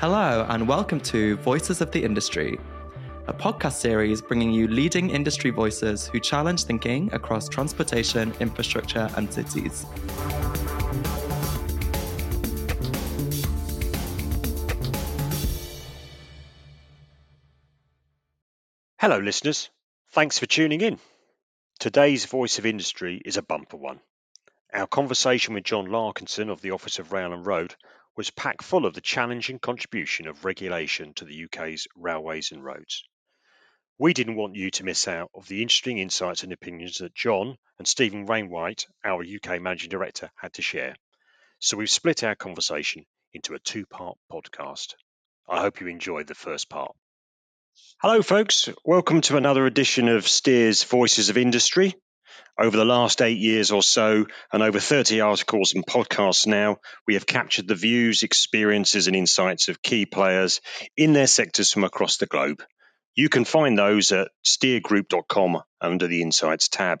Hello, and welcome to Voices of the Industry, a podcast series bringing you leading industry voices who challenge thinking across transportation, infrastructure, and cities. Hello, listeners. Thanks for tuning in. Today's Voice of Industry is a bumper one. Our conversation with John Larkinson of the Office of Rail and Road was packed full of the challenging contribution of regulation to the UK's railways and roads. We didn't want you to miss out of the interesting insights and opinions that John and Stephen Wainwright, our UK Managing Director, had to share. So we've split our conversation into a two part podcast. I hope you enjoyed the first part. Hello, folks. Welcome to another edition of Steer's Voices of Industry. Over the last eight years or so, and over 30 articles and podcasts now, we have captured the views, experiences, and insights of key players in their sectors from across the globe. You can find those at steergroup.com under the Insights tab.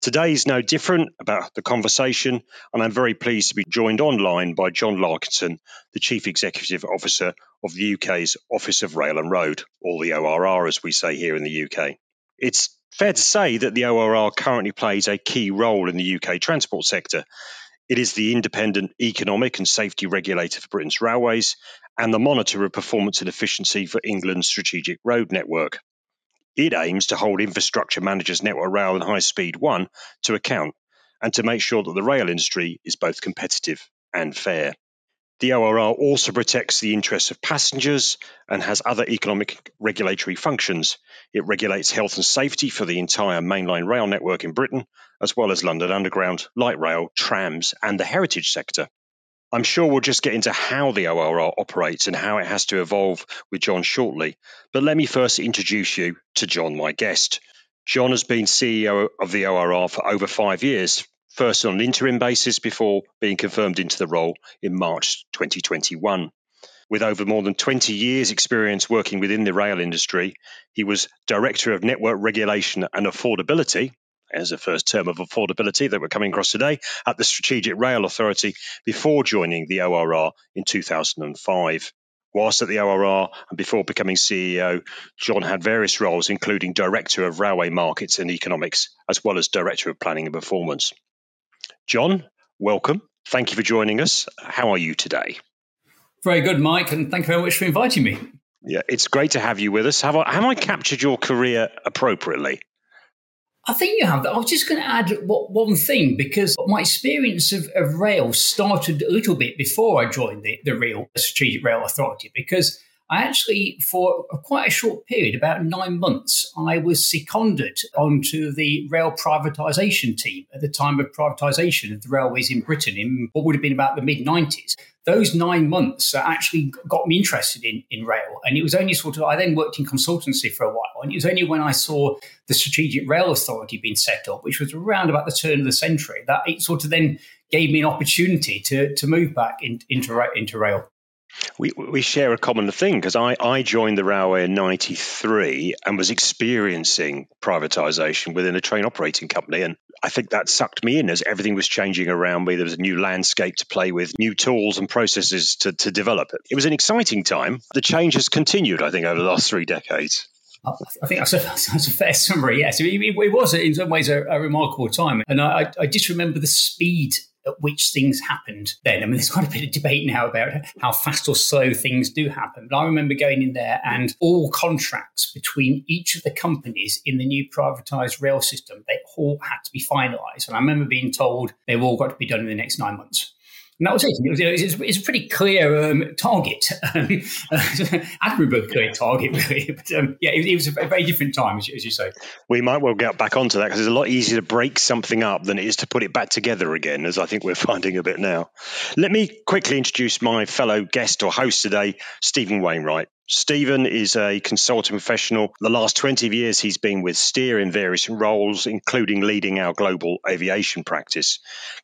Today is no different about the conversation, and I'm very pleased to be joined online by John Larkinson, the Chief Executive Officer of the UK's Office of Rail and Road, or the ORR as we say here in the UK. It's fair to say that the ORR currently plays a key role in the UK transport sector. It is the independent economic and safety regulator for Britain's railways and the monitor of performance and efficiency for England's strategic road network. It aims to hold infrastructure managers Network Rail and High Speed One to account and to make sure that the rail industry is both competitive and fair. The ORR also protects the interests of passengers and has other economic regulatory functions. It regulates health and safety for the entire mainline rail network in Britain, as well as London Underground, light rail, trams, and the heritage sector. I'm sure we'll just get into how the ORR operates and how it has to evolve with John shortly. But let me first introduce you to John, my guest. John has been CEO of the ORR for over five years, first on an interim basis before being confirmed into the role in March 2021. With over more than 20 years' experience working within the rail industry, he was Director of Network Regulation and Affordability as a first term of affordability that we're coming across today at the Strategic Rail Authority before joining the ORR in 2005. Whilst at the ORR and before becoming CEO, John had various roles, including Director of Railway Markets and Economics, as well as Director of Planning and Performance. John, welcome. Thank you for joining us. How are you today? Very good, Mike, and thank you very much for inviting me. Yeah, it's great to have you with us. Have I, have I captured your career appropriately? I think you have. I was just going to add one thing because my experience of, of rail started a little bit before I joined the, the Rail Strategic Rail Authority because I actually, for quite a short period, about nine months, I was seconded onto the rail privatisation team at the time of privatisation of the railways in Britain in what would have been about the mid 90s. Those nine months actually got me interested in, in rail. And it was only sort of, I then worked in consultancy for a while. And it was only when I saw the Strategic Rail Authority being set up, which was around about the turn of the century, that it sort of then gave me an opportunity to, to move back in, into, into rail. We, we share a common thing because I, I joined the railway in 93 and was experiencing privatisation within a train operating company. And I think that sucked me in as everything was changing around me. There was a new landscape to play with, new tools and processes to, to develop. It was an exciting time. The change has continued, I think, over the last three decades. I think that's a, that's a fair summary. Yes, it, was in some ways a, a remarkable time, and I, I, just remember the speed at which things happened then. I mean, there's quite a bit of debate now about how fast or slow things do happen. But I remember going in there and all contracts between each of the companies in the new privatized rail system, they all had to be finalized. And I remember being told they've all got to be done in the next nine months. And that was it. It was, it was, it was a pretty clear um, target, um, admirably clear target, really. But um, yeah, it, it, was a very different time, as you, as you, say. We might well get back onto that because it's a lot easier to break something up than it is to put it back together again, as I think we're finding a bit now. Let me quickly introduce my fellow guest or host today, Stephen Wainwright. Stephen is a consulting professional. The last 20 years, he's been with Steer in various roles, including leading our global aviation practice.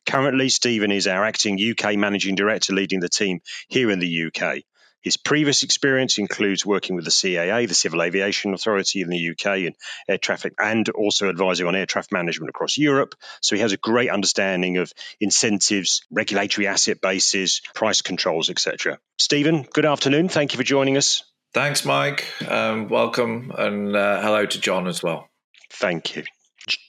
Currently, Stephen is our acting UK managing director, leading the team here in the UK. His previous experience includes working with the CAA, the Civil Aviation Authority in the UK, and air traffic, and also advising on air traffic management across Europe. So he has a great understanding of incentives, regulatory asset bases, price controls, etc. Stephen, good afternoon. Thank you for joining us. Thanks, Mike. Um, welcome, and uh, hello to John as well. Thank you.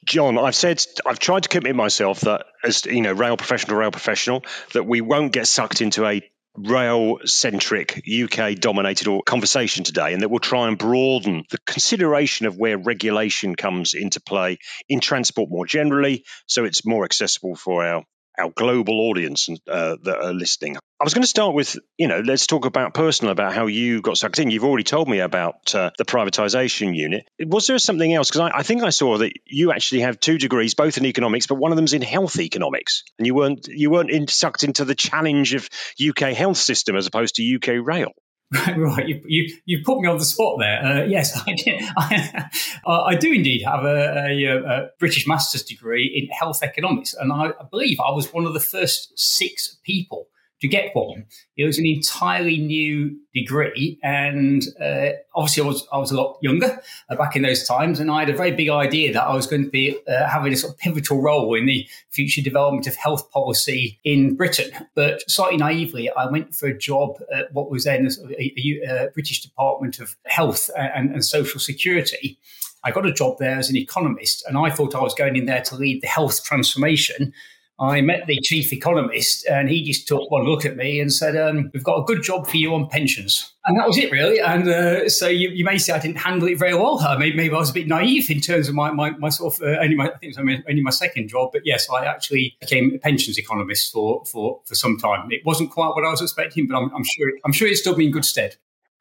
John, I've said I've tried to commit myself that as you know, rail professional, rail professional, that we won't get sucked into a rail centric UK dominated conversation today, and that we'll try and broaden the consideration of where regulation comes into play in transport more generally, so it's more accessible for our our global audience uh, that are listening. I was going to start with, you know, let's talk about personal, about how you got sucked in. You've already told me about uh, the privatization unit. Was there something else? Because I, I, think I saw that you actually have two degrees, both in economics, but one of them's in health economics, and you weren't you weren't in, sucked into the challenge of UK health system as opposed to UK rail. Right, you, you you put me on the spot there. Uh, yes, I, I, I, do indeed have a, a, a, British master's degree in health economics, and I, I believe I was one of the first six people to get one. It was an entirely new degree, and uh, obviously I was I was a lot younger uh, back in those times, and I had a very big idea that I was going to be uh, having a sort of pivotal role in the future development of health policy in Britain. But slightly naively, I went for a job at what was then a, a, a British Department of Health and, and Social Security. I got a job there as an economist, and I thought I was going in there to lead the health transformation. I met the chief economist and he just took one look at me and said, um, We've got a good job for you on pensions. And that was it, really. And uh, so you, you, may say I didn't handle it very well. Maybe, maybe, I was a bit naive in terms of my, my, my sort of, uh, only my, I think it was only my second job. But yes, I actually became a pensions economist for, for, for some time. It wasn't quite what I was expecting, but I'm, I'm sure, I'm sure it stood me in good stead.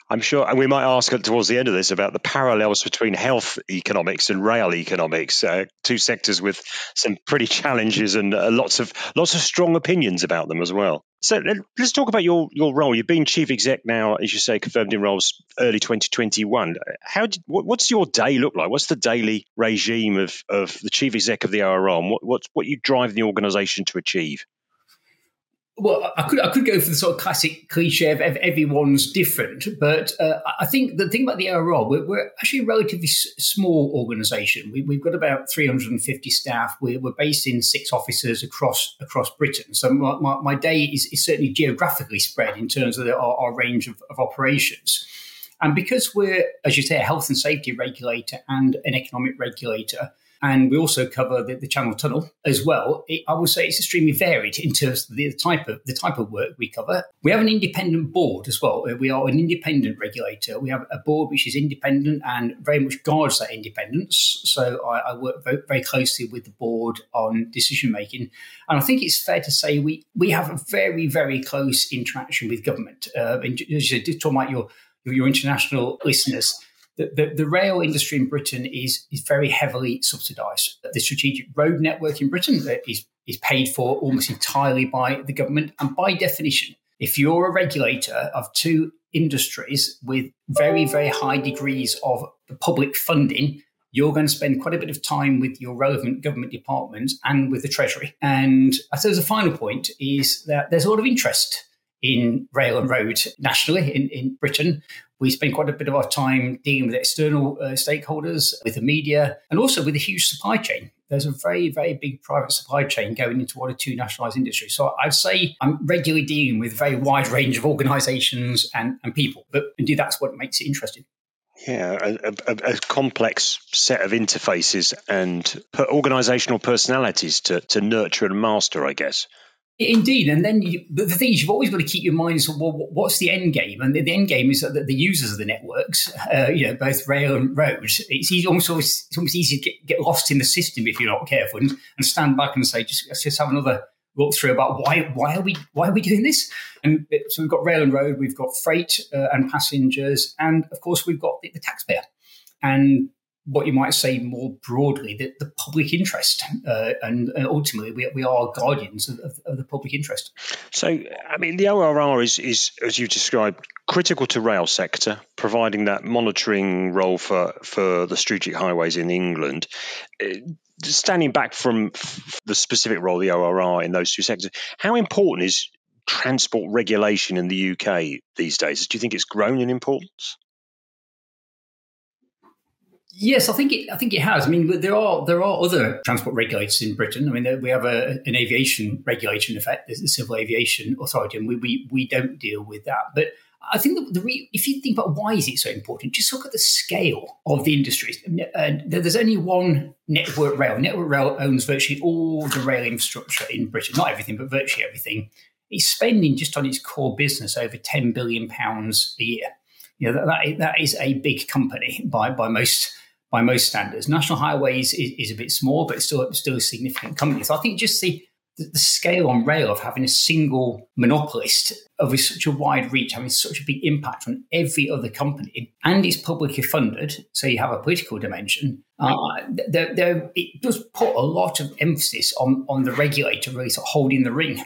I'm sure, and we might ask towards the end of this about the parallels between health economics and rail economics, uh, two sectors with some pretty challenges and uh, lots of lots of strong opinions about them as well. So let's talk about your your role. You've been chief exec now, as you say, confirmed in roles early 2021. How did, what, what's your day look like? What's the daily regime of, of the chief exec of the ORR, what what what you drive the organisation to achieve? Well, I could I could go for the sort of classic cliche of, everyone's different, but uh, I think the thing about the ORR, we're, we're actually a relatively s- small organisation. We, have got about 350 staff. We're, we're, based in six offices across across Britain. So my, my, my day is, is, certainly geographically spread in terms of the, our, our, range of, of operations. And because we're, as you say, a health and safety regulator and an economic regulator, and we also cover the, the Channel Tunnel as well. It, I would say it's extremely varied in terms of the type of the type of work we cover. We have an independent board as well. Uh, we are an independent regulator. We have a board which is independent and very much guards that independence. So I, I work very, very closely with the board on decision making, and I think it's fair to say we we have a very very close interaction with government. Uh, and just talking about your your international listeners the, the, rail industry in Britain is, is very heavily subsidised. The strategic road network in Britain is, is paid for almost entirely by the government. And by definition, if you're a regulator of two industries with very, very high degrees of public funding, you're going to spend quite a bit of time with your relevant government departments and with the Treasury. And I suppose the final point is that there's a lot of interest in rail and road nationally in, in Britain. We spend quite a bit of our time dealing with external uh, stakeholders, with the media, and also with a huge supply chain. There's a very, very big private supply chain going into what are two nationalised industries. So I'd say I'm regularly dealing with a very wide range of organisations and, and people. But indeed, that's what makes it interesting. Yeah, a, a, a, complex set of interfaces and organisational personalities to, to nurture and master, I guess. Indeed, and then you, the thing is, you've always got to keep your mind is well, what's the end game? And the, the end game is that the users of the networks, uh, you know, both rail and road, it's easy, almost it's almost easy to get, get lost in the system if you're not careful, and, and stand back and say, just let's just have another look through about why why are we why are we doing this? And so we've got rail and road, we've got freight uh, and passengers, and of course we've got the, the taxpayer. And what you might say more broadly, the, the public interest. Uh, and ultimately, we, we are guardians of, of, of, the public interest. So, I mean, the ORR is, is, as you described, critical to rail sector, providing that monitoring role for, for the strategic highways in England. Uh, standing back from the specific role of the ORR in those two sectors, how important is transport regulation in the UK these days? Do you think it's grown in importance? Yes, I think it. I think it has. I mean, there are there are other transport regulators in Britain. I mean, we have a, an aviation regulator, in effect, the Civil Aviation Authority, and we, we we don't deal with that. But I think the re, if you think about why is it so important, just look at the scale of the industry. And uh, there's only one Network Rail. Network Rail owns virtually all the rail infrastructure in Britain, not everything, but virtually everything. It's spending just on its core business over ten billion pounds a year. You know that, that, that is a big company by by most by most standards. National Highways is, is, a bit small, but it's still still a significant company. So I think just the, the scale on rail of having a single monopolist of such a wide reach, having such a big impact on every other company, and it's publicly funded, so you have a political dimension. Uh, there, there, it does put a lot of emphasis on on the regulator really sort of holding the ring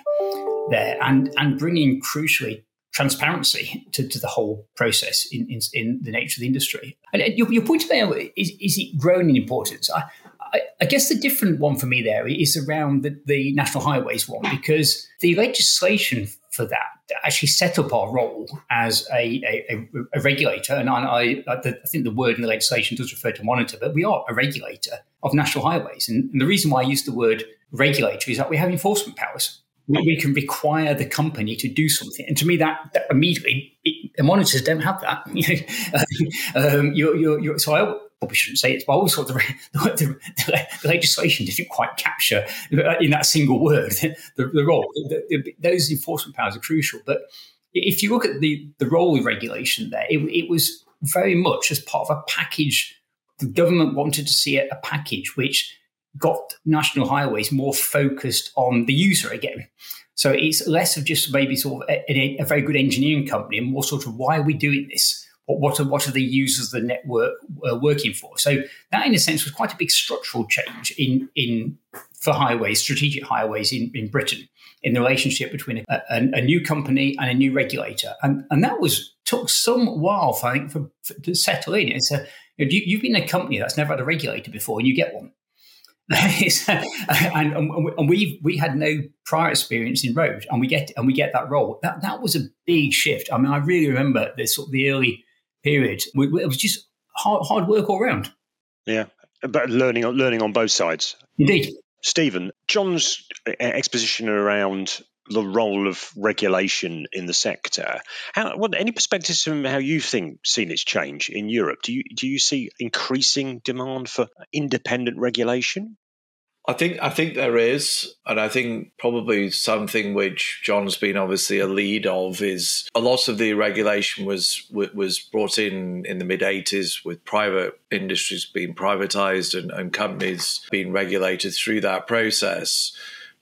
there and and bringing crucially transparency to, to the whole process in, in, in, the nature of the industry. And your, your point about is, is it grown in importance? I, I, I, guess the different one for me there is around the, the national highways one because the legislation for that actually set up our role as a, a, a regulator. And I, I, think the word in the legislation does refer to monitor, but we are a regulator of national highways. And, and the reason why I use the word regulator is that we have enforcement powers we, can require the company to do something. And to me, that, that immediately, it, the monitors don't have that. um, you're, you're, you're, so I probably shouldn't say it, but thought the, the, the, the, legislation didn't quite capture in that single word the, the role. those enforcement powers are crucial. But if you look at the, the role of regulation there, it, it was very much as part of a package. The government wanted to see a, a package which got national highways more focused on the user again. So it's less of just maybe sort of a, a, very good engineering company and more sort of why are we doing this? What, what, are, what are the users of the network uh, working for? So that, in a sense, was quite a big structural change in, in for highways, strategic highways in, in Britain, in the relationship between a, a, a new company and a new regulator. And, and that was took some while, I think, for, for to settle in. It's a, you, you've been a company that's never had a regulator before, and you get one. and, and we we had no prior experience in road, and we get and we get that role. That that was a big shift. I mean, I really remember the sort of the early period. It was just hard, hard work all around. Yeah, but learning learning on both sides. Indeed, Stephen John's exposition around the role of regulation in the sector. How, what, any perspectives from how you think seen its change in Europe? Do you do you see increasing demand for independent regulation? I think I think there is, and I think probably something which John's been obviously a lead of is a lot of the regulation was was brought in in the mid '80s with private industries being privatized and, and companies being regulated through that process.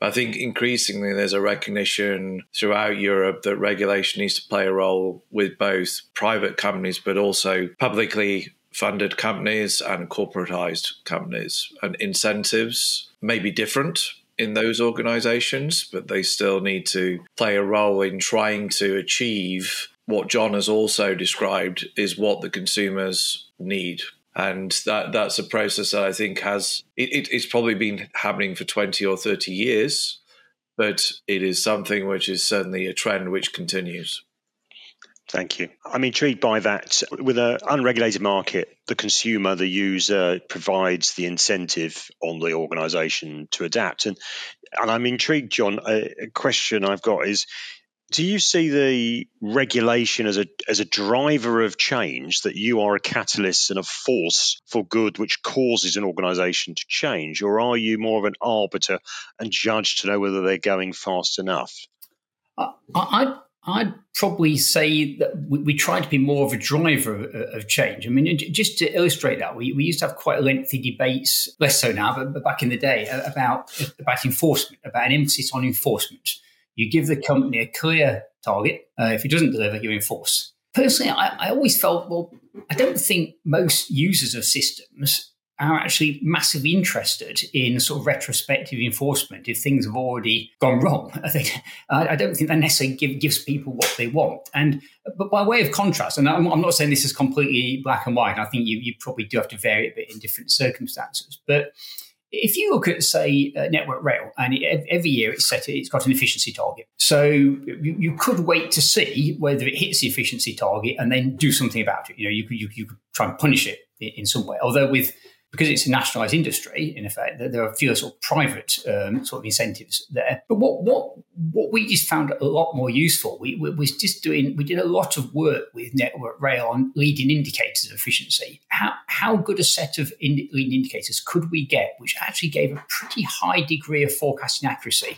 I think increasingly there's a recognition throughout Europe that regulation needs to play a role with both private companies but also publicly funded companies and corporatized companies. And incentives may be different in those organizations, but they still need to play a role in trying to achieve what John has also described is what the consumers need. And that that's a process that I think has it, it's probably been happening for 20 or 30 years, but it is something which is certainly a trend which continues. Thank you. I'm intrigued by that. With an unregulated market, the consumer, the user, provides the incentive on the organisation to adapt. And and I'm intrigued, John. A, a question I've got is: Do you see the regulation as a as a driver of change that you are a catalyst and a force for good, which causes an organisation to change, or are you more of an arbiter and judge to know whether they're going fast enough? I I'd probably say that we, we, try to be more of a driver of, of, change. I mean, just to illustrate that, we, we used to have quite lengthy debates, less so now, but, but back in the day, about, about enforcement, about an emphasis on enforcement. You give the company a clear target. Uh, if it doesn't deliver, you enforce. Personally, I, I always felt, well, I don't think most users of systems are actually massively interested in sort of retrospective enforcement if things have already gone wrong. I think I, don't think that necessarily give, gives people what they want. And but by way of contrast, and I'm, I'm not saying this is completely black and white. I think you, you probably do have to vary a bit in different circumstances. But if you look at, say, uh, Network Rail, and it, every year it's set, it's got an efficiency target. So you, you, could wait to see whether it hits the efficiency target and then do something about it. You know, you could you, you could try and punish it in some way. Although with because it's a nationalised industry, in effect, there are fewer sort of private um, sort of incentives there. But what what what we just found a lot more useful, we, we, was just doing we did a lot of work with Network Rail on leading indicators of efficiency. How how good a set of in, leading indicators could we get, which actually gave a pretty high degree of forecasting accuracy?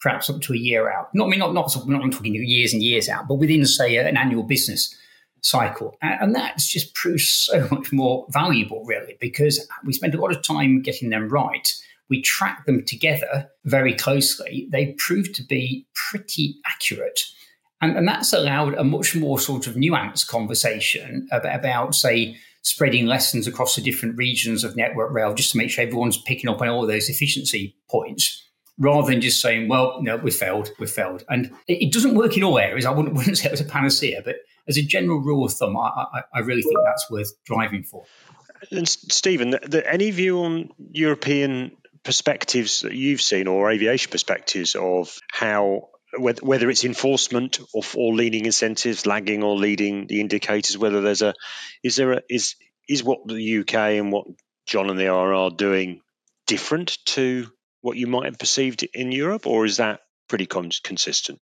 Perhaps up to a year out. Not I mean not not, not I'm talking years and years out, but within say an annual business cycle. And that's just proved so much more valuable, really, because we spent a lot of time getting them right. We track them together very closely. They proved to be pretty accurate. And, and that's allowed a much more sort of nuanced conversation about, about, say, spreading lessons across the different regions of Network Rail just to make sure everyone's picking up on all those efficiency points rather than just saying, well, no, we failed, we failed. And it, doesn't work in all areas. I wouldn't, wouldn't say it was a panacea, but as a general rule of thumb, I, I, I really think that's worth driving for. And Stephen, the, the, any view on European perspectives that you've seen or aviation perspectives of how whether, whether it's enforcement or, or leading incentives, lagging or leading the indicators, whether there's a is there a is is what the UK and what John and the ORR are doing different to what you might have perceived in Europe, or is that pretty con- consistent?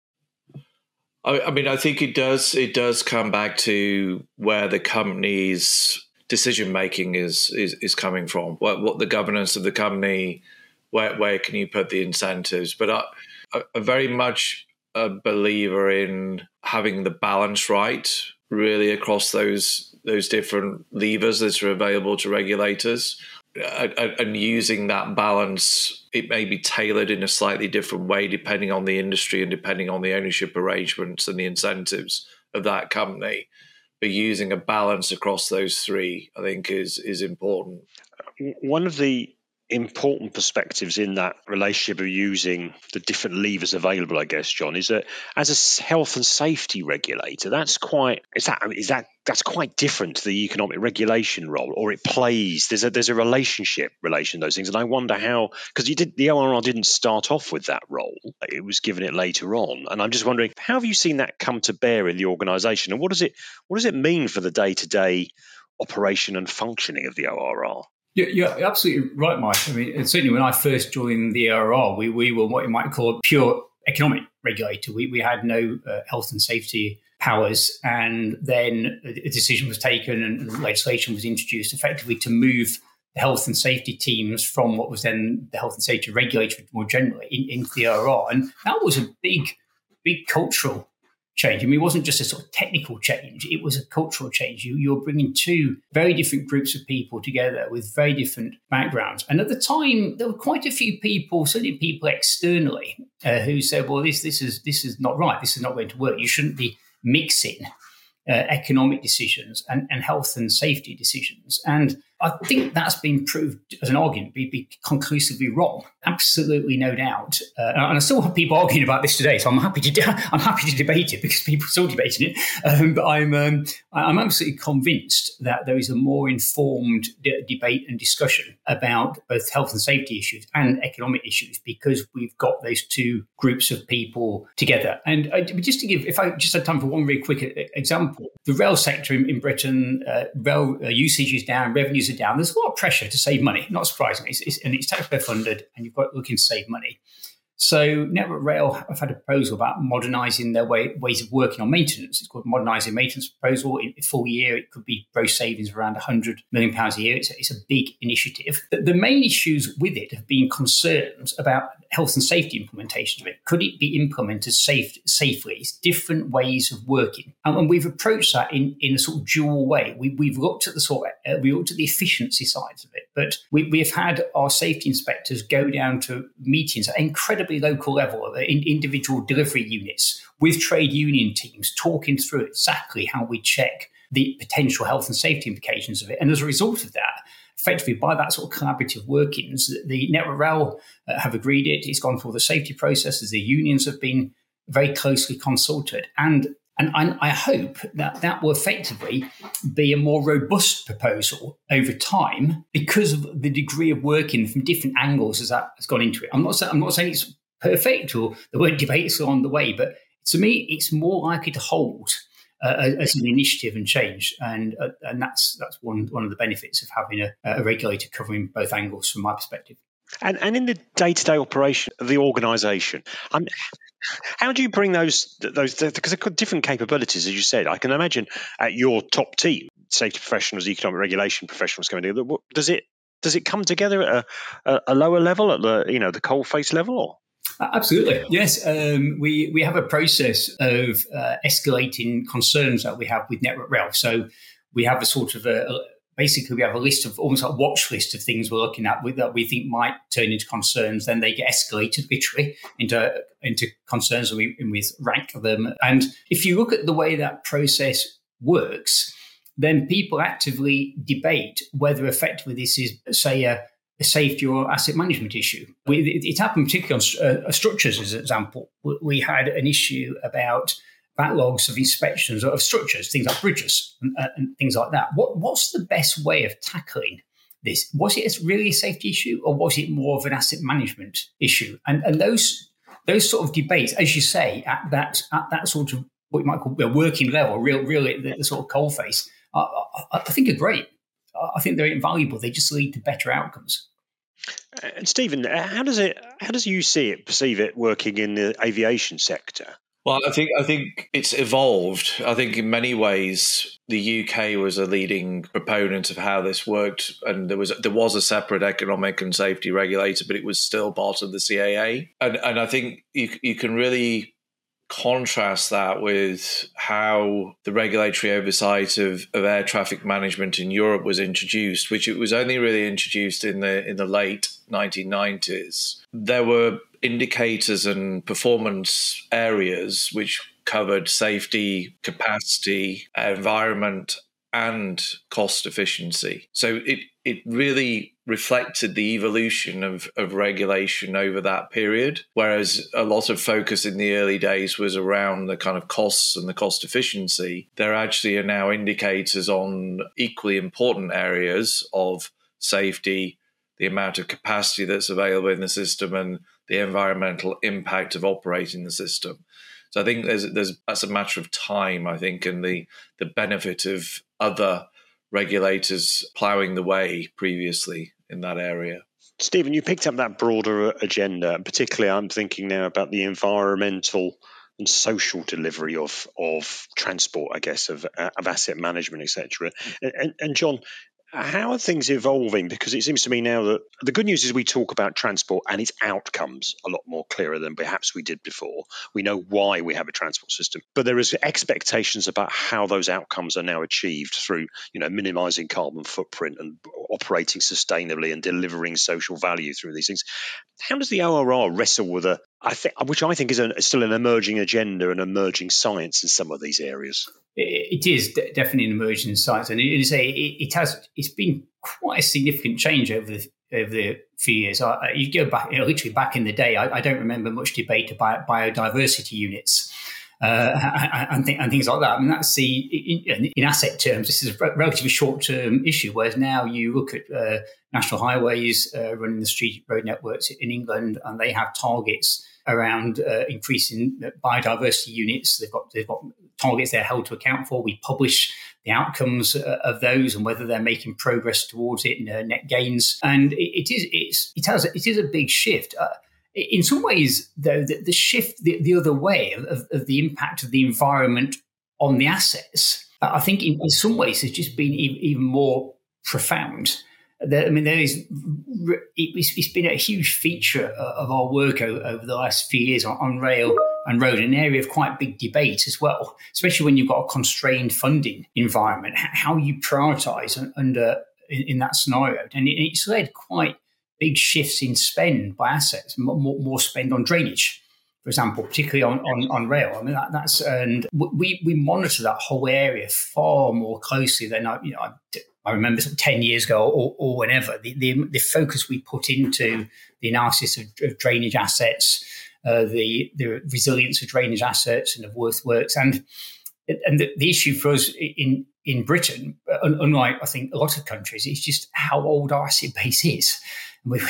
I, I mean, I think it does. It does come back to where the company's decision making is, is is coming from. What what the governance of the company, where where can you put the incentives? But I, I'm very much a believer in having the balance right, really across those those different levers that are available to regulators and using that balance, it may be tailored in a slightly different way depending on the industry and depending on the ownership arrangements and the incentives of that company. But using a balance across those three, I think, is is important. One of the important perspectives in that relationship of using the different levers available, I guess, John, is that as a health and safety regulator, that's quite is that is that that's quite different to the economic regulation role, or it plays there's a there's a relationship relation those things, and I wonder how because you did the ORR didn't start off with that role, it was given it later on, and I'm just wondering how have you seen that come to bear in the organisation, and what does it what does it mean for the day to day operation and functioning of the ORR? Yeah, you're absolutely right, Mike. I mean, certainly when I first joined the ORR, we, we were what you might call a pure economic regulator. We, we had no uh, health and safety powers. And then a decision was taken and legislation was introduced effectively to move the health and safety teams from what was then the health and safety regulator more generally in, into the ORR. And that was a big, big cultural change. I mean, it wasn't just a sort of technical change, it was a cultural change. You, you're bringing two very different groups of people together with very different backgrounds. And at the time, there were quite a few people, certainly people externally, uh, who said, well, this, this, is, this is not right. This is not going to work. You shouldn't be mixing uh, economic decisions and, and health and safety decisions. And I think that's been proved as an argument be, be conclusively wrong. Absolutely, no doubt. Uh, and I still have people arguing about this today, so I'm happy to de- I'm happy to debate it because people are still debating it. Um, but I'm um, I'm absolutely convinced that there is a more informed de- debate and discussion about both health and safety issues and economic issues because we've got those two groups of people together. And uh, just to give, if I just had time for one really quick uh, example, the rail sector in, in Britain, uh, rail uh, usage is down, revenues are down. There's a lot of pressure to save money, not surprisingly, it's, it's, and it's taxpayer funded, and you've got looking to save money. So Network Rail have had a proposal about modernising their way, ways of working on maintenance. It's called modernising maintenance proposal. In a full year, it could be gross savings of around 100 million pounds a year. It's a, it's a big initiative. But the main issues with it have been concerns about health and safety implementation of it. Could it be implemented safe, safely? It's different ways of working. And, we've approached that in, in a sort of dual way. We, have looked at the sort of, uh, we looked at the efficiency sides of it, but we, we've had our safety inspectors go down to meetings at incredibly local level, in individual delivery units with trade union teams, talking through exactly how we check the potential health and safety implications of it. And as a result of that, effectively by that sort of collaborative workings, the Network Rail uh, have agreed it. It's gone through the safety processes. The unions have been very closely consulted. And And, and I hope that that will effectively be a more robust proposal over time because of the degree of working from different angles as that has gone into it. I'm not, I'm not saying it's perfect or there weren't debates along the way, but to me, it's more likely to hold uh, as an initiative and change, and uh, and that's that's one one of the benefits of having a, a regulator covering both angles from my perspective. And and in the day to day operation of the organisation, um, how do you bring those those because they've got different capabilities, as you said. I can imagine at your top team, safety professionals, economic regulation professionals coming together. Does it does it come together at a, a lower level, at the you know the coal face level, or? Absolutely, yes. Um, we we have a process of uh, escalating concerns that we have with Network Rail. So we have a sort of a, basically we have a list of almost like a watch list of things we're looking at that we think might turn into concerns. Then they get escalated literally into into concerns, and we, and we rank them. And if you look at the way that process works, then people actively debate whether effectively this is, say, a, a safety or asset management issue. It, it, happened particularly on uh, structures, as an example. We had an issue about backlogs of inspections of structures, things like bridges and, uh, and things like that. What, what's the best way of tackling this? Was it really a safety issue, or was it more of an asset management issue? And, and those those sort of debates, as you say, at that at that sort of what you might call a working level, real, really the, the sort of coal face, I, I, I think are great. I think they're invaluable. They just lead to better outcomes. And Stephen, how does it? How does you see it, perceive it working in the aviation sector? Well, I think I think it's evolved. I think in many ways the UK was a leading proponent of how this worked, and there was there was a separate economic and safety regulator, but it was still part of the CAA. And and I think you you can really contrast that with how the regulatory oversight of, of air traffic management in Europe was introduced, which it was only really introduced in the in the late 1990s. There were indicators and performance areas which covered safety, capacity, environment, and cost efficiency. So it it really reflected the evolution of, of regulation over that period. Whereas a lot of focus in the early days was around the kind of costs and the cost efficiency, there actually are now indicators on equally important areas of safety, the amount of capacity that's available in the system, and the environmental impact of operating the system. So I think there's there's that's a matter of time, I think, and the the benefit of other regulators ploughing the way previously in that area. Stephen, you picked up that broader agenda, and particularly I'm thinking now about the environmental and social delivery of of transport, I guess, of of asset management, etc. And, and, John, how are things evolving? Because it seems to me now that the good news is we talk about transport and its outcomes a lot more clearer than perhaps we did before. We know why we have a transport system, but there is expectations about how those outcomes are now achieved through, you know, minimizing carbon footprint and operating sustainably and delivering social value through these things. How does the ORR wrestle with a, I think, which I think is a, still an emerging agenda and emerging science in some of these areas? It is definitely an emerging science, and it is a it has it's been quite a significant change over the over the few years. I, you go back, you know, literally back in the day, I, I, don't remember much debate about biodiversity units. Uh, and, th- and, things like that. I mean, that's the in, in asset terms, this is a relatively short term issue. Whereas now you look at uh, national highways uh, running the strategic road networks in England, and they have targets around uh, increasing biodiversity units. They've got they've got targets they're held to account for. We publish the outcomes uh, of those and whether they're making progress towards it and uh, net gains. And it, it is it's, it has it is a big shift. Uh, in some ways, though, the, the shift the, the, other way of, of, the impact of the environment on the assets, I think in, in some ways has just been even, even more profound. I mean, there is it's, been a huge feature uh, of our work over the last few years on, rail and road, an area of quite big debate as well, especially when you've got a constrained funding environment, how you prioritise under in, in, that scenario. And it's led quite big shifts in spend by assets, more, more spend on drainage, for example, particularly on, on, on rail. I mean, that, that's and we we monitor that whole area far more closely than I, you know. I, I remember sort of 10 years ago or, or whenever, the, the, the, focus we put into the analysis of, of drainage assets, uh, the, the resilience of drainage assets and of earthworks, and and the, the issue for us in in Britain, unlike I think a lot of countries, is just how old our asset base is. We've,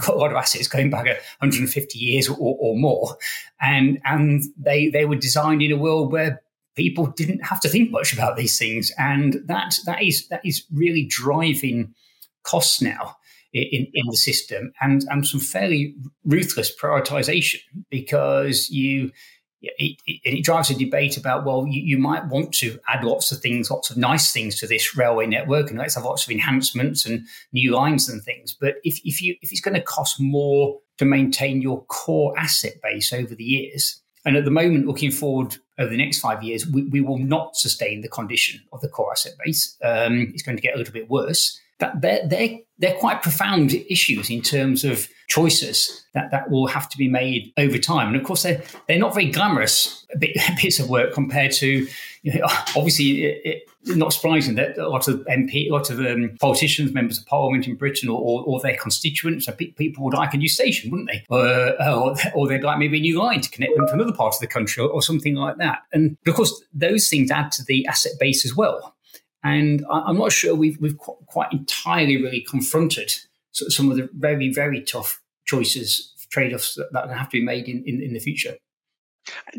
got a lot of assets going back 150 years or, or, more, and and they they were designed in a world where people didn't have to think much about these things, and that that is that is really driving costs now in, in the system and, and some fairly ruthless prioritization because you it, it, it, drives a debate about well you, you, might want to add lots of things lots of nice things to this railway network and let's have lots of enhancements and new lines and things. But if, if you if it's going to cost more to maintain your core asset base over the years and at the moment looking forward over the next five years we, we will not sustain the condition of the core asset base. Um, it's going to get a little bit worse that they're, they're, they're quite profound issues in terms of choices that, that will have to be made over time. And of course, they're, they're not very glamorous bits of work compared to, you know, obviously, it, it, not surprising that a lot of MP, a lot of um, politicians, members of parliament in Britain, or, or, or their constituents, or people would like a new station, wouldn't they? Uh, or, or, they'd like maybe a new line to connect them to another part of the country, or, or something like that. And of course, those things add to the asset base as well. And I'm not sure we've, we've quite entirely really confronted some of the very, very tough choices, trade offs that, that have to be made in, in, in the future.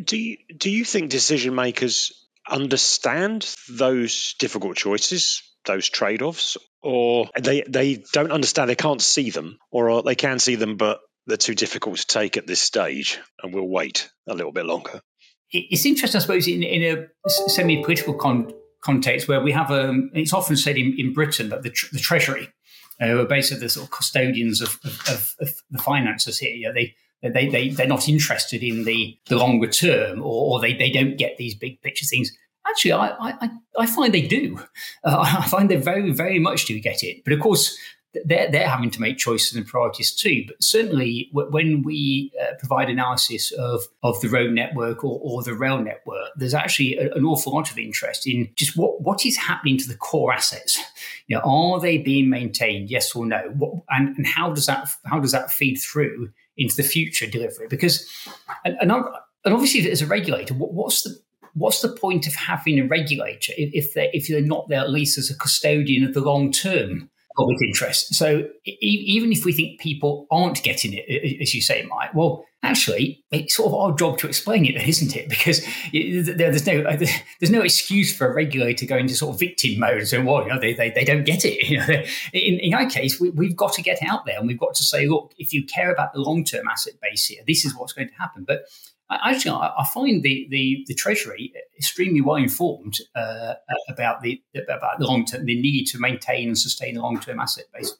Do you, do you think decision makers understand those difficult choices, those trade offs, or they, they don't understand, they can't see them, or they can see them, but they're too difficult to take at this stage and we'll wait a little bit longer? It's interesting, I suppose, in, in a semi political con- context where we have a, um, it's often said in, in Britain that the, tr- the Treasury uh, are basically the sort of custodians of, of, of the finances here. They, they, they, they're not interested in the, the longer term or, or they, they don't get these big picture things. Actually, I, I, I find they do. Uh, I find they very, very much do get it. But of course, they're, they're having to make choices and priorities too. But certainly, when we uh, provide analysis of, of the road network or, or the rail network, there's actually a, an awful lot of interest in just what, what is happening to the core assets. You know, are they being maintained? Yes or no? What, and, and how does that how does that feed through into the future delivery? Because and, and, and obviously, as a regulator, what, what's the what's the point of having a regulator if they if they're not there at least as a custodian of the long term public interest. So e- even if we think people aren't getting it, as you say, Mike, well, actually, it's sort of our job to explain it, isn't it? Because there's no uh, there's no excuse for a regulator going to sort of victim mode and saying, well, you know, they, they, they don't get it. You know, in, in our case, we, we've got to get out there and we've got to say, look, if you care about the long term asset base here, this is what's going to happen. But actually, I, find the, the, the Treasury extremely well informed uh, about the about the long term, the need to maintain and sustain a long term asset base.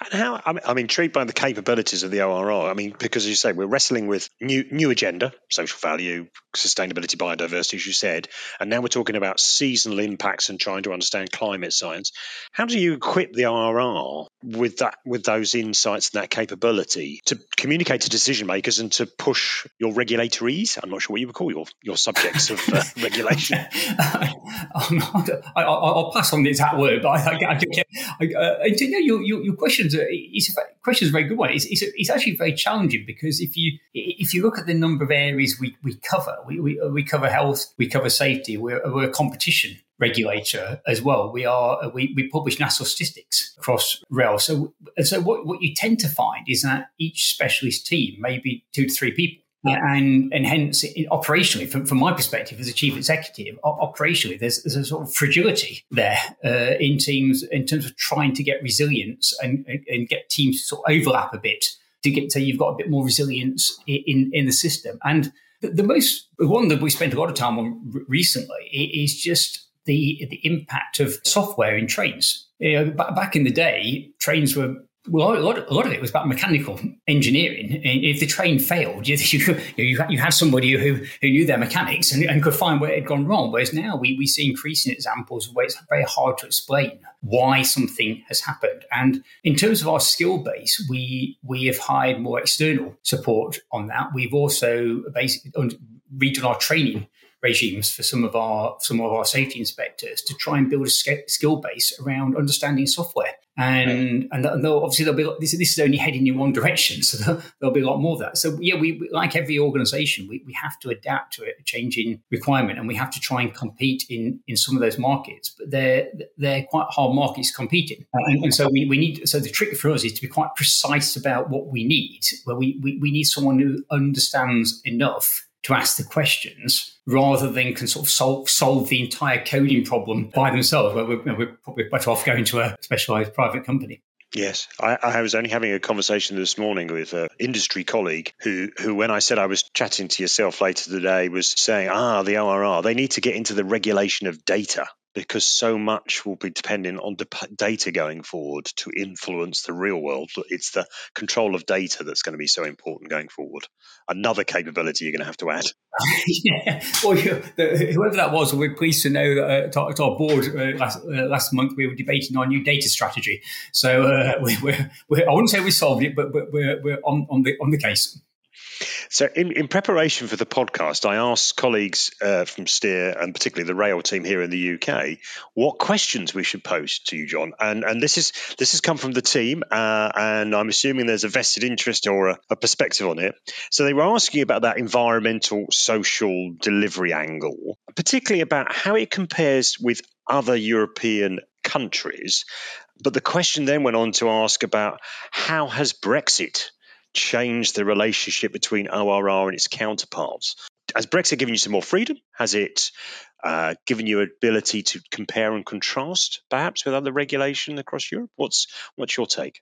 And how I'm, intrigued by the capabilities of the ORR. I mean, because as you say, we're wrestling with new new agenda, social value, sustainability, biodiversity, as you said, and now we're talking about seasonal impacts and trying to understand climate science. How do you equip the ORR with that with those insights and that capability to communicate to decision makers and to push your regulatories? I'm not sure what you would call your your subjects of uh, regulation. I, will pass on the exact word, but I, I, I, uh, you know, your, your, your question's a, it's a question's a very good one. It's, it's, it's, actually very challenging because if you if you look at the number of areas we, we cover, we, we, we cover health, we cover safety, we're, we're a competition regulator as well. We are we, we publish national statistics across rail. So so what, what you tend to find is that each specialist team, maybe two to three people, and and hence operationally, from, from my perspective as a chief executive, operationally there's, there's a sort of fragility there uh, in teams in terms of trying to get resilience and, and get teams to sort of overlap a bit to get so you've got a bit more resilience in in the system. And the, the most one that we spent a lot of time on recently is just the the impact of software in trains. You know, back in the day, trains were well, a lot, of, a lot of it was about mechanical engineering. If the train failed, you, you, you had somebody who, who knew their mechanics and, and, could find where it had gone wrong. Whereas now we, we see increasing examples where it's very hard to explain why something has happened. And in terms of our skill base, we we have hired more external support on that. We've also basically redone our training regimes for some of our some of our safety inspectors to try and build a skill base around understanding software. And and obviously there'll be this, this is only heading in one direction, so there'll, there'll be a lot more of that. So yeah, we like every organisation, we, we have to adapt to a changing requirement, and we have to try and compete in in some of those markets. But they're they're quite hard markets competing, and, and so we, we need so the trick for us is to be quite precise about what we need. Where we, we, we need someone who understands enough to ask the questions rather than can sort of solve, solve the entire coding problem by themselves, where we're, we're probably better off going to a specialized private company. Yes, I, I, was only having a conversation this morning with an industry colleague who, who, when I said I was chatting to yourself later today, was saying, ah, the ORR, they need to get into the regulation of data because so much will be depending on data going forward to influence the real world. It's the control of data that's going to be so important going forward. Another capability you're going to have to add. yeah, well, the, whoever that was, we're pleased to know that uh, at, our, our, board uh, last, uh, last month we were debating our new data strategy. So uh, we, we're, I wouldn't say we solved it, but, but we're, we're on, on the on the case. So, in, in preparation for the podcast, I asked colleagues uh, from Steer and particularly the rail team here in the UK what questions we should pose to you, John. And and this is this has come from the team, uh, and I'm assuming there's a vested interest or a, a perspective on it. So they were asking about that environmental, social delivery angle, particularly about how it compares with other European countries. But the question then went on to ask about how has Brexit changed the relationship between ORR and its counterparts? Has Brexit given you some more freedom? Has it uh, given you ability to compare and contrast, perhaps, with other regulation across Europe? What's what's your take?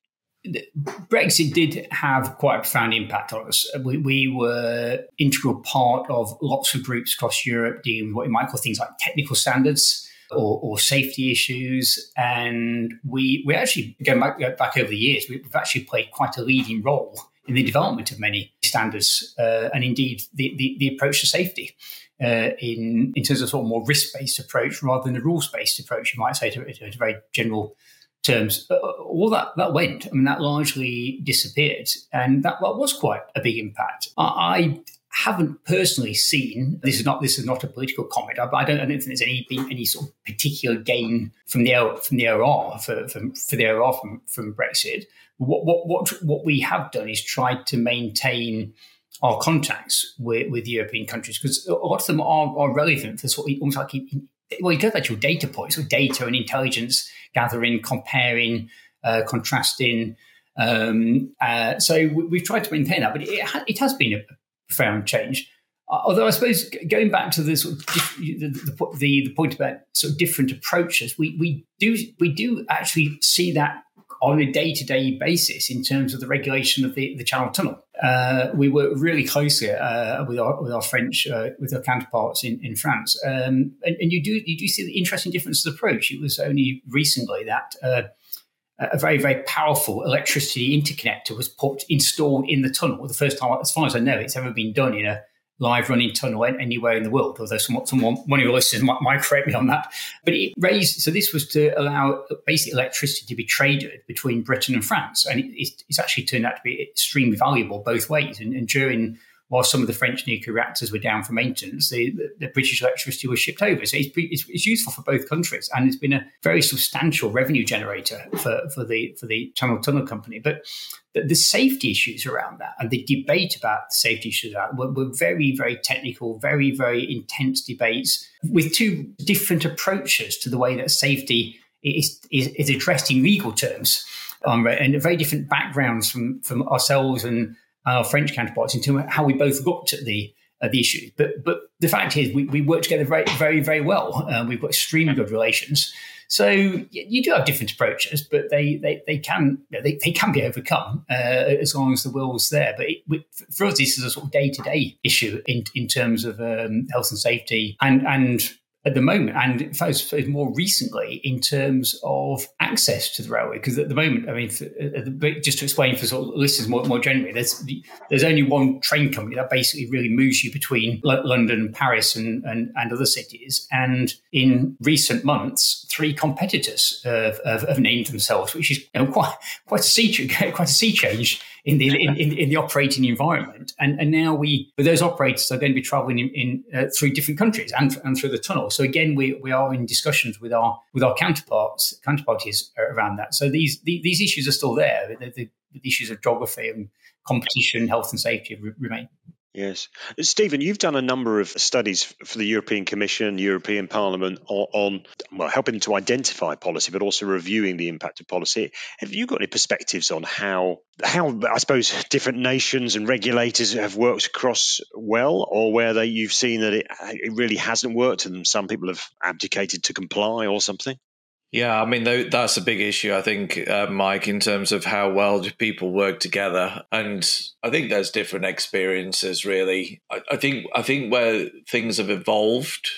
Brexit did have quite a profound impact on us. We, we, were integral part of lots of groups across Europe dealing with what you might call things like technical standards or, or safety issues, and we we actually going back back over the years, we've actually played quite a leading role in the development of many standards uh, and indeed the, the, the, approach to safety uh, in, in terms of sort of more risk based approach rather than a rules based approach, you might say, to, to, very general terms. Uh, all that, that went, I mean, that largely disappeared. And that, that was quite a big impact. I haven't personally seen this is not this is not a political comment. I, I don't, I don't think there's any any sort of particular gain from the from the OR for, for, for the OR from, from Brexit. What, what, what, what we have done is tried to maintain our contacts with, with European countries because a lot of them are, are relevant for sort of almost like well, you go back to your data points, with data and intelligence gathering, comparing, uh, contrasting. Um, uh, so we, have tried to maintain that, but it, it has been a profound change. Uh, although I suppose going back to of the, the, the, point about sort of different approaches, we, we do we do actually see that on a day to day basis in terms of the regulation of the, the Channel Tunnel. Uh, we work really closely uh, with our with our French uh, with our counterparts in in France, um, and, and, you do you do see the interesting differences approach. It was only recently that. A very, very powerful electricity interconnector was put installed in the tunnel. The first time, as far as I know, it's ever been done in a live running tunnel anywhere in the world, although someone, someone one of your listeners might, might, correct me on that. But it raised, so this was to allow basic electricity to be traded between Britain and France. And it, it's actually turned out to be extremely valuable both ways. And, and during while some of the French nuclear reactors were down for maintenance, the, the, the British electricity was shipped over. So it's, it's, it's, useful for both countries, and it's been a very substantial revenue generator for, for the for the Channel Tunnel Company. But the, the safety issues around that and the debate about the safety issues were, were very, very technical, very, very intense debates with two different approaches to the way that safety is, is, is addressed in legal terms. Um, and very different backgrounds from, from ourselves and our French counterparts into how we both looked at the uh, the issues. But but the fact is, we, we work together very very very well. Uh, we've got extremely good relations. So you do have different approaches, but they they, they can they, they can be overcome uh, as long as the will's there. But it, for us, this is a sort of day to day issue in in terms of um, health and safety and and at the moment, and more recently in terms of access to the railway. Because at the moment, I mean, uh, just to explain for sort of listeners more, more generally, there's there's only one train company that basically really moves you between London, Paris, and, and, and other cities. And in recent months, three competitors have, have, have named themselves, which is you know, quite quite a sea quite a sea change in the in, in, in, the operating environment. And, and now we, those operators are going to be traveling in, in uh, through different countries and, and through the tunnel. So again, we, we are in discussions with our with our counterparts counterparties around that. So these the, these issues are still there. The, the, the, issues of geography and competition, health and safety remain. Yes. Stephen, you've done a number of studies for the European Commission, European Parliament on, on, well, helping to identify policy, but also reviewing the impact of policy. Have you got any perspectives on how, how I suppose, different nations and regulators have worked across well, or where they, you've seen that it, it really hasn't worked and some people have abdicated to comply or something? Yeah, I mean that's a big issue. I think, uh, Mike, in terms of how well do people work together, and I think there's different experiences. Really, I, I think I think where things have evolved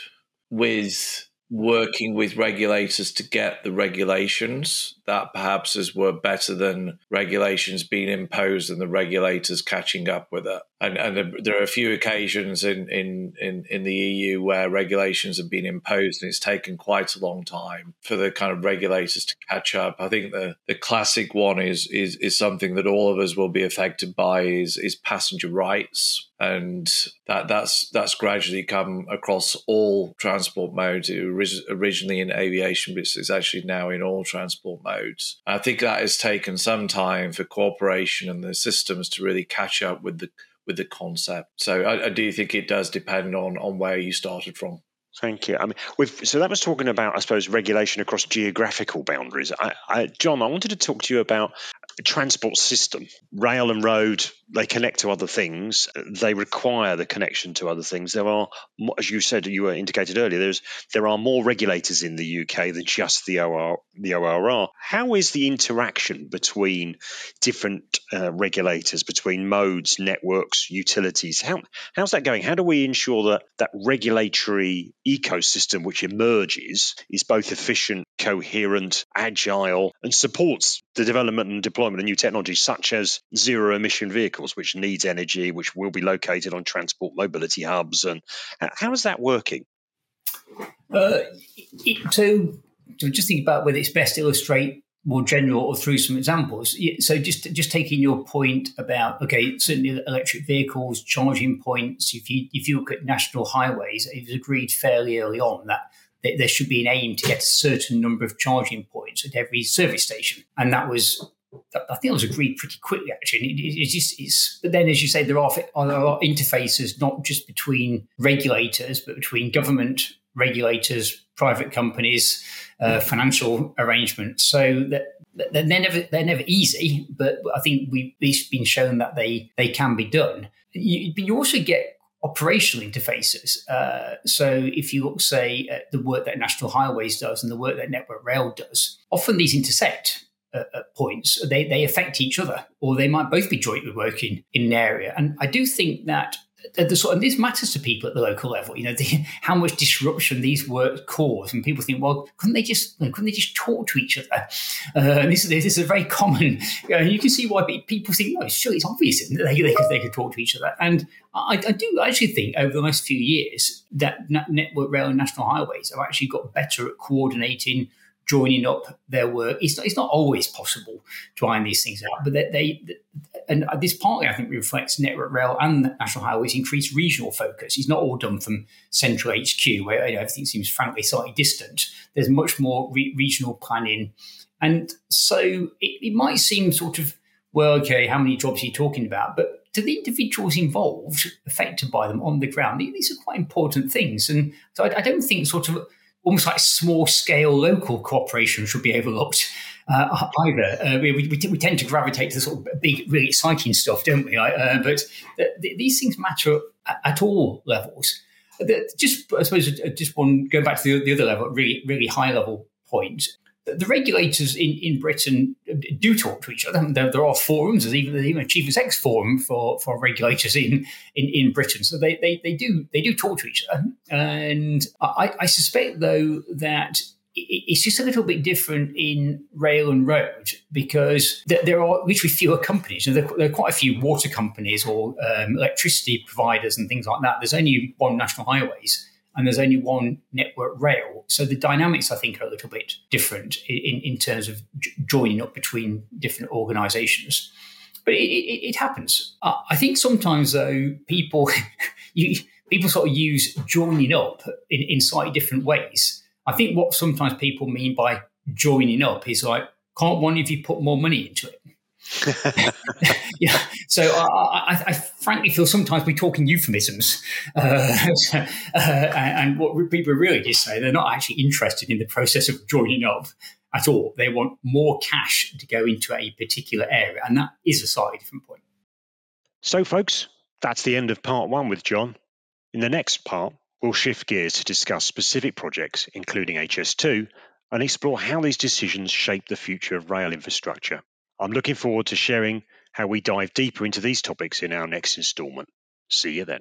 with working with regulators to get the regulations that perhaps is were better than regulations being imposed and the regulators catching up with it. And, and there are a few occasions in, in, in, in the EU where regulations have been imposed and it's taken quite a long time for the kind of regulators to catch up. I think the, the classic one is, is, is something that all of us will be affected by is, is passenger rights. And that, that's that's gradually come across all transport modes. It was originally in aviation, but it's actually now in all transport modes I think that has taken some time for cooperation and the systems to really catch up with the with the concept. So I, I do think it does depend on on where you started from. Thank you. I mean, so that was talking about, I suppose, regulation across geographical boundaries. I, I, John, I wanted to talk to you about transport system. Rail and road, they connect to other things. They require the connection to other things. There are, as you said, you were indicated earlier, there's there are more regulators in the UK than just the OR, the ORR. How is the interaction between different uh, regulators, between modes, networks, utilities? How how's that going? How do we ensure that that regulatory ecosystem which emerges is both efficient, coherent, agile, and supports the development and deployment of the new technologies such as zero emission vehicles, which needs energy, which will be located on transport mobility hubs. And how is that working? Uh, it, so just think about whether it's best to illustrate more general or through some examples. So just just taking your point about okay, certainly electric vehicles, charging points. If you if you look at national highways, it was agreed fairly early on that there should be an aim to get a certain number of charging points at every service station, and that was. I think it was agreed pretty quickly, actually. It, it, it's just, it's, but then, as you say, there are, there are interfaces not just between regulators, but between government regulators, private companies, uh, financial arrangements. So that they're never they're never easy, but I think we've been shown that they they can be done. You, but you also get operational interfaces. Uh, so if you look, say, at the work that National Highways does and the work that Network Rail does, often these intersect. At, at points they, they affect each other or they might both be jointly working in an area and i do think that the sort and this matters to people at the local level. You know, the, how much disruption these works cause, and people think, well, couldn't they just couldn't they just talk to each other? Uh, and this, this is a very common. You, know, you can see why people think, no, sure, it's obvious that they, they, could, they could talk to each other. And I, I, do actually think over the last few years that Network Rail and National Highways have actually got better at coordinating joining up their work. It's not, it's not always possible to iron these things out, but they, they and this partly I think reflects Network Rail and National Highways increased regional focus. It's not all done from central HQ where you know, everything seems frankly slightly distant. There's much more re- regional planning, and so it, it might seem sort of well, okay, how many jobs are you talking about? But to the individuals involved, affected by them on the ground, these are quite important things. And so I, I don't think sort of almost like small scale local cooperation should be overlooked uh, either. Uh, we, we, we, tend to gravitate to the sort of big, really exciting stuff, don't we? Uh, but the, the, these things matter at, at all levels. Just, I suppose, uh, just one going back to the, the other level, really, really high level point the regulators in, in Britain do talk to each other. There, there are forums, there's even, even a chief exec forum for, for regulators in, in, in Britain. So they, they, they do they do talk to each other. And I, I suspect though that it's just a little bit different in rail and road because there are literally fewer companies. there, are quite a few water companies or um, electricity providers and things like that. There's only one national highways and there's only one network rail. So the dynamics, I think, are a little bit different in, in terms of joining up between different organizations. but it, it, it happens. I think sometimes though people you, people sort of use joining up in, in slightly different ways. I think what sometimes people mean by joining up is like, can't one of you put more money into it? yeah. So I, I, I, frankly feel sometimes we're talking euphemisms, uh, uh, and what people really just say they're not actually interested in the process of joining up at all. They want more cash to go into a particular area, and that is a slightly different point. So, folks, that's the end of part one with John. In the next part, we'll shift gears to discuss specific projects, including HS2, and explore how these decisions shape the future of rail infrastructure. I'm looking forward to sharing how we dive deeper into these topics in our next instalment. See you then.